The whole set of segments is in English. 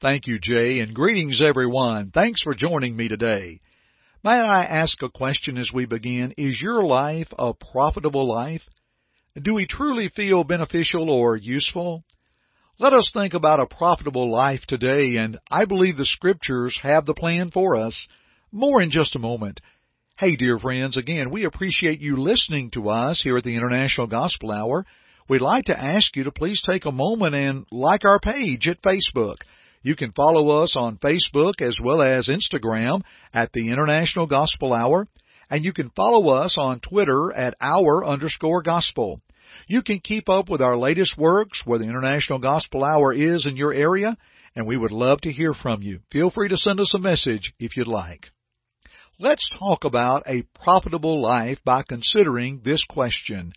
Thank you, Jay, and greetings, everyone. Thanks for joining me today. May I ask a question as we begin? Is your life a profitable life? Do we truly feel beneficial or useful? Let us think about a profitable life today, and I believe the Scriptures have the plan for us. More in just a moment. Hey, dear friends, again, we appreciate you listening to us here at the International Gospel Hour. We'd like to ask you to please take a moment and like our page at Facebook. You can follow us on Facebook as well as Instagram at the International Gospel Hour, and you can follow us on Twitter at our underscore gospel. You can keep up with our latest works where the International Gospel Hour is in your area, and we would love to hear from you. Feel free to send us a message if you'd like. Let's talk about a profitable life by considering this question.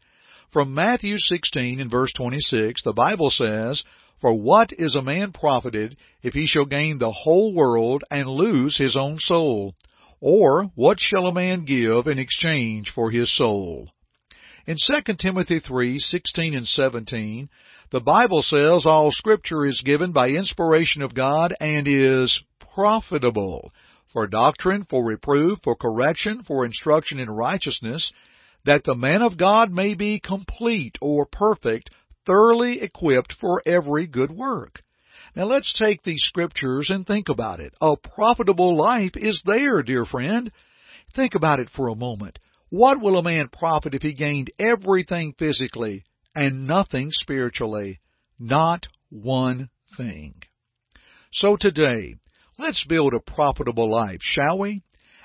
From Matthew 16 and verse 26, the Bible says, For what is a man profited if he shall gain the whole world and lose his own soul? Or what shall a man give in exchange for his soul? In 2 Timothy 3:16 and 17, the Bible says all scripture is given by inspiration of God and is profitable for doctrine, for reproof, for correction, for instruction in righteousness, that the man of God may be complete or perfect, thoroughly equipped for every good work. Now let's take these scriptures and think about it. A profitable life is there, dear friend. Think about it for a moment. What will a man profit if he gained everything physically and nothing spiritually? Not one thing. So today, let's build a profitable life, shall we?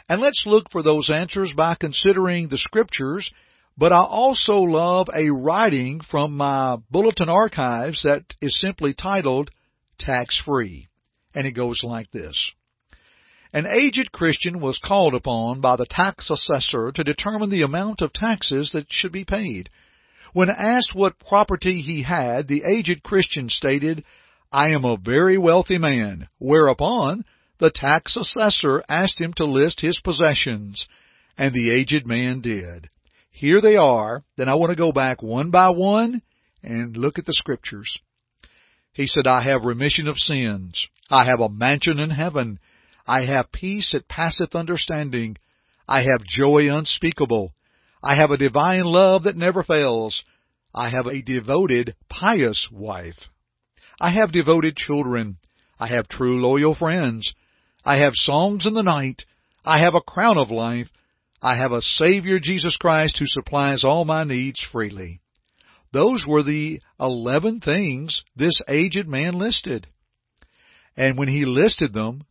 And let's look for those answers by considering the scriptures, but I also love a writing from my bulletin archives that is simply titled Tax Free. And it goes like this. An aged Christian was called upon by the tax assessor to determine the amount of taxes that should be paid. When asked what property he had, the aged Christian stated, I am a very wealthy man, whereupon the tax assessor asked him to list his possessions, and the aged man did. Here they are, then I want to go back one by one and look at the scriptures. He said, I have remission of sins. I have a mansion in heaven. I have peace that passeth understanding. I have joy unspeakable. I have a divine love that never fails. I have a devoted, pious wife. I have devoted children. I have true loyal friends. I have songs in the night. I have a crown of life. I have a Savior Jesus Christ who supplies all my needs freely. Those were the eleven things this aged man listed. And when he listed them,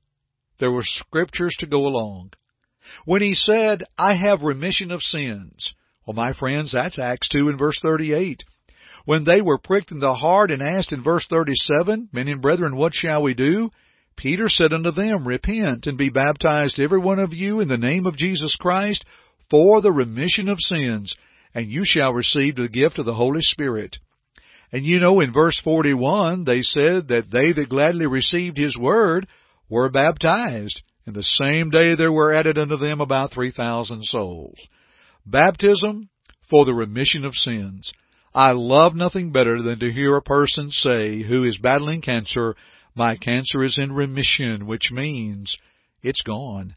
there were scriptures to go along. When he said, I have remission of sins, well, my friends, that's Acts 2 and verse 38. When they were pricked in the heart and asked in verse 37, Men and brethren, what shall we do? Peter said unto them, Repent and be baptized every one of you in the name of Jesus Christ for the remission of sins, and you shall receive the gift of the Holy Spirit. And you know in verse 41 they said that they that gladly received his word were baptized, and the same day there were added unto them about 3,000 souls. Baptism for the remission of sins. I love nothing better than to hear a person say who is battling cancer, my cancer is in remission, which means it's gone.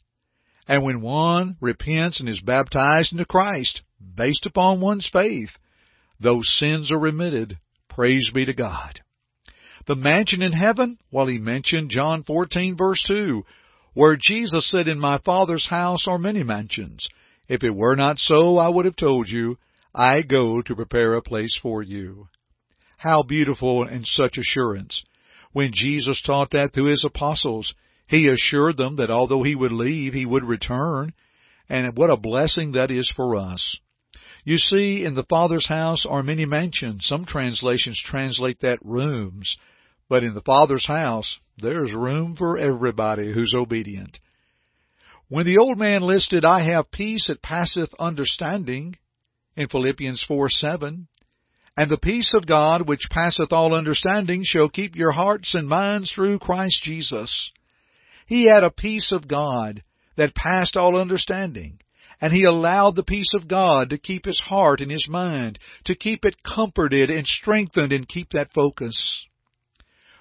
And when one repents and is baptized into Christ, based upon one's faith, those sins are remitted. Praise be to God. The mansion in heaven, well, he mentioned John 14 verse 2, where Jesus said, In my Father's house are many mansions. If it were not so, I would have told you, I go to prepare a place for you. How beautiful and such assurance. When Jesus taught that to his apostles, he assured them that although he would leave, he would return. And what a blessing that is for us. You see, in the Father's house are many mansions. Some translations translate that rooms. But in the Father's house, there's room for everybody who's obedient. When the old man listed, I have peace that passeth understanding, in Philippians 4 7, and the peace of God which passeth all understanding shall keep your hearts and minds through Christ Jesus. He had a peace of God that passed all understanding. And he allowed the peace of God to keep his heart and his mind, to keep it comforted and strengthened and keep that focus.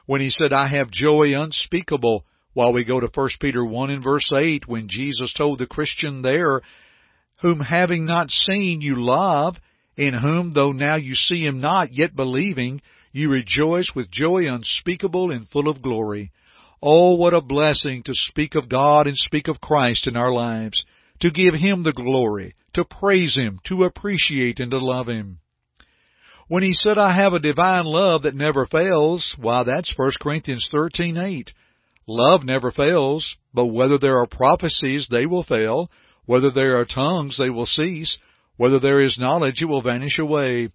When he said, I have joy unspeakable, while we go to 1 Peter 1 and verse 8, when Jesus told the Christian there, whom having not seen you love, in whom though now you see him not, yet believing, you rejoice with joy unspeakable and full of glory. Oh, what a blessing to speak of God and speak of Christ in our lives to give Him the glory, to praise Him, to appreciate and to love Him. When he said, I have a divine love that never fails, why that's 1 Corinthians 13:8. Love never fails, but whether there are prophecies, they will fail. Whether there are tongues, they will cease. Whether there is knowledge, it will vanish away.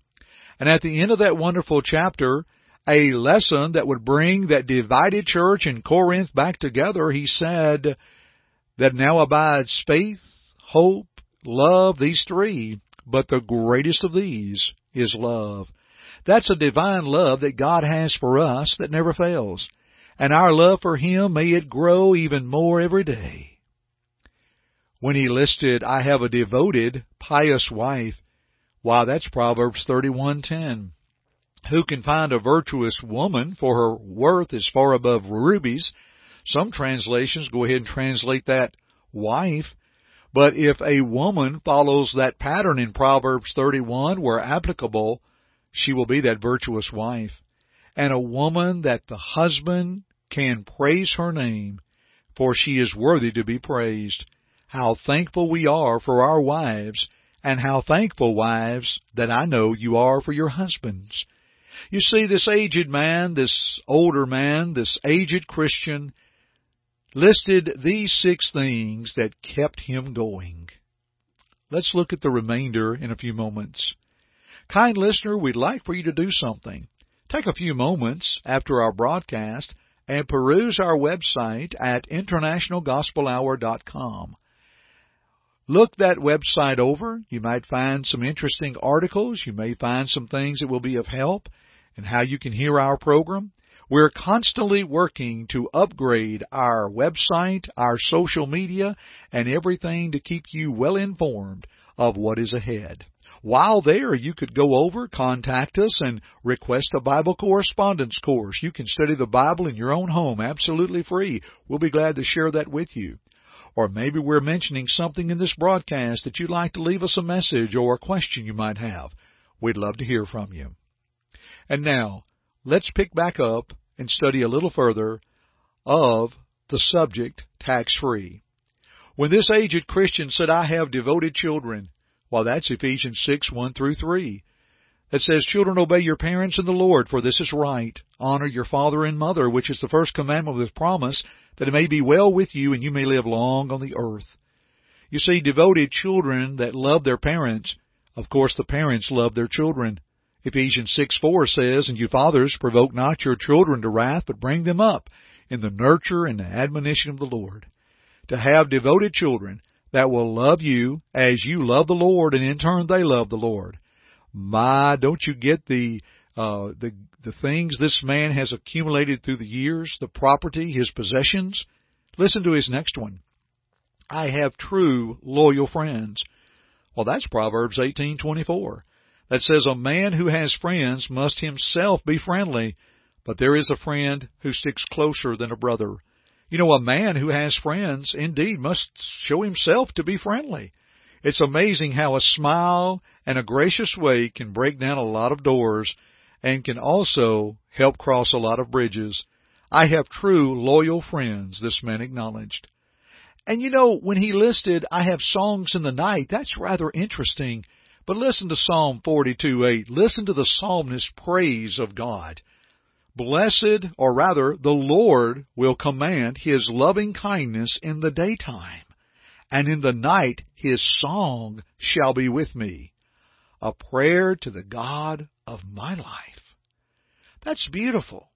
And at the end of that wonderful chapter, a lesson that would bring that divided church in Corinth back together, he said, that now abides faith, hope, love, these three, but the greatest of these is love. That's a divine love that God has for us that never fails. And our love for Him, may it grow even more every day. When he listed, I have a devoted, pious wife, why that's Proverbs 31:10. Who can find a virtuous woman for her worth is far above rubies? Some translations go ahead and translate that wife but if a woman follows that pattern in Proverbs 31 where applicable, she will be that virtuous wife. And a woman that the husband can praise her name, for she is worthy to be praised. How thankful we are for our wives, and how thankful, wives, that I know you are for your husbands. You see, this aged man, this older man, this aged Christian, listed these six things that kept him going. Let's look at the remainder in a few moments. Kind listener, we'd like for you to do something. Take a few moments after our broadcast and peruse our website at internationalgospelhour.com. Look that website over. You might find some interesting articles. You may find some things that will be of help and how you can hear our program. We're constantly working to upgrade our website, our social media, and everything to keep you well informed of what is ahead. While there, you could go over, contact us, and request a Bible correspondence course. You can study the Bible in your own home absolutely free. We'll be glad to share that with you. Or maybe we're mentioning something in this broadcast that you'd like to leave us a message or a question you might have. We'd love to hear from you. And now, let's pick back up and study a little further of the subject tax free. When this aged Christian said, I have devoted children, well, that's Ephesians 6, 1 through 3. It says, Children, obey your parents in the Lord, for this is right. Honor your father and mother, which is the first commandment with promise, that it may be well with you and you may live long on the earth. You see, devoted children that love their parents, of course the parents love their children. Ephesians 6 4 says, And you fathers, provoke not your children to wrath, but bring them up in the nurture and the admonition of the Lord. To have devoted children that will love you as you love the Lord, and in turn they love the Lord. My, don't you get the uh, the the things this man has accumulated through the years, the property, his possessions? Listen to his next one. I have true loyal friends. Well, that's Proverbs eighteen twenty four that says a man who has friends must himself be friendly, but there is a friend who sticks closer than a brother. You know, a man who has friends indeed must show himself to be friendly. It's amazing how a smile and a gracious way can break down a lot of doors and can also help cross a lot of bridges. I have true loyal friends, this man acknowledged. And you know, when he listed, I have songs in the night, that's rather interesting but listen to Psalm 42:8. Listen to the psalmist's praise of God. Blessed, or rather, the Lord will command His loving kindness in the daytime, and in the night His song shall be with me. A prayer to the God of my life. That's beautiful.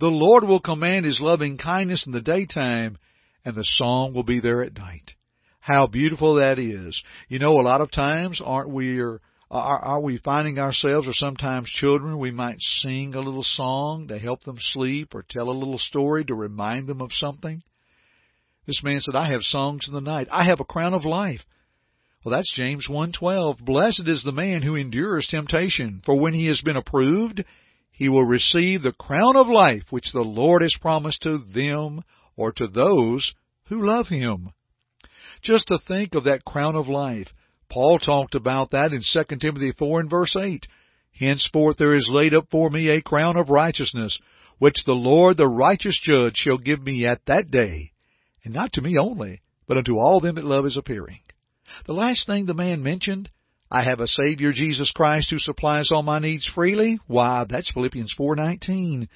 The Lord will command His loving kindness in the daytime, and the song will be there at night. How beautiful that is. You know, a lot of times, aren't we, are, are we finding ourselves, or sometimes children, we might sing a little song to help them sleep, or tell a little story to remind them of something? This man said, I have songs in the night. I have a crown of life. Well, that's James 1:12. Blessed is the man who endures temptation, for when he has been approved, he will receive the crown of life which the Lord has promised to them or to those who love him. Just to think of that crown of life. Paul talked about that in 2 Timothy 4 and verse 8. Henceforth there is laid up for me a crown of righteousness, which the Lord the righteous judge shall give me at that day, and not to me only, but unto all them that love his appearing. The last thing the man mentioned, I have a Savior Jesus Christ who supplies all my needs freely. Why, that's Philippians 4:19.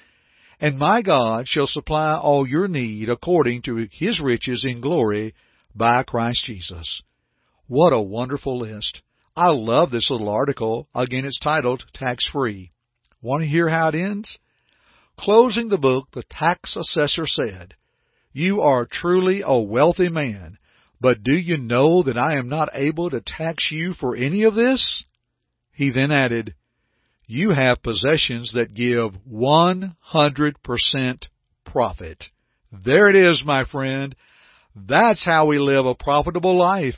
And my God shall supply all your need according to his riches in glory by Christ Jesus. What a wonderful list. I love this little article. Again, it's titled Tax Free. Want to hear how it ends? Closing the book, the tax assessor said, You are truly a wealthy man but do you know that I am not able to tax you for any of this? He then added, You have possessions that give 100% profit. There it is, my friend. That's how we live a profitable life.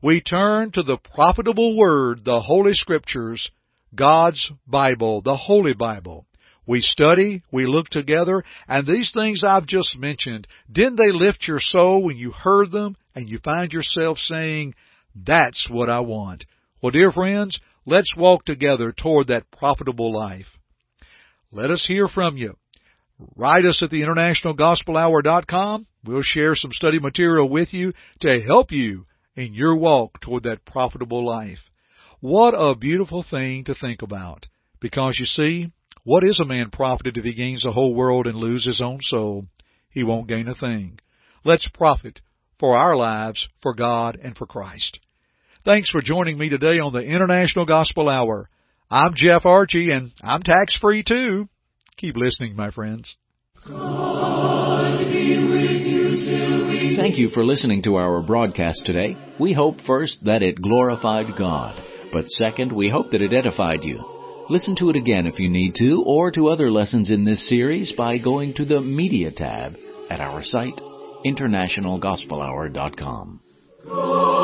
We turn to the profitable Word, the Holy Scriptures, God's Bible, the Holy Bible. We study, we look together, and these things I've just mentioned, didn't they lift your soul when you heard them and you find yourself saying, that's what I want? Well, dear friends, let's walk together toward that profitable life. Let us hear from you. Write us at the internationalgospelhour.com. We'll share some study material with you to help you in your walk toward that profitable life. What a beautiful thing to think about. Because you see, what is a man profited if he gains the whole world and lose his own soul? He won't gain a thing. Let's profit for our lives, for God, and for Christ. Thanks for joining me today on the International Gospel Hour. I'm Jeff Archey, and I'm tax free too. Keep listening, my friends. Thank you for listening to our broadcast today. We hope first that it glorified God, but second, we hope that it edified you. Listen to it again if you need to, or to other lessons in this series by going to the Media tab at our site, internationalgospelhour.com.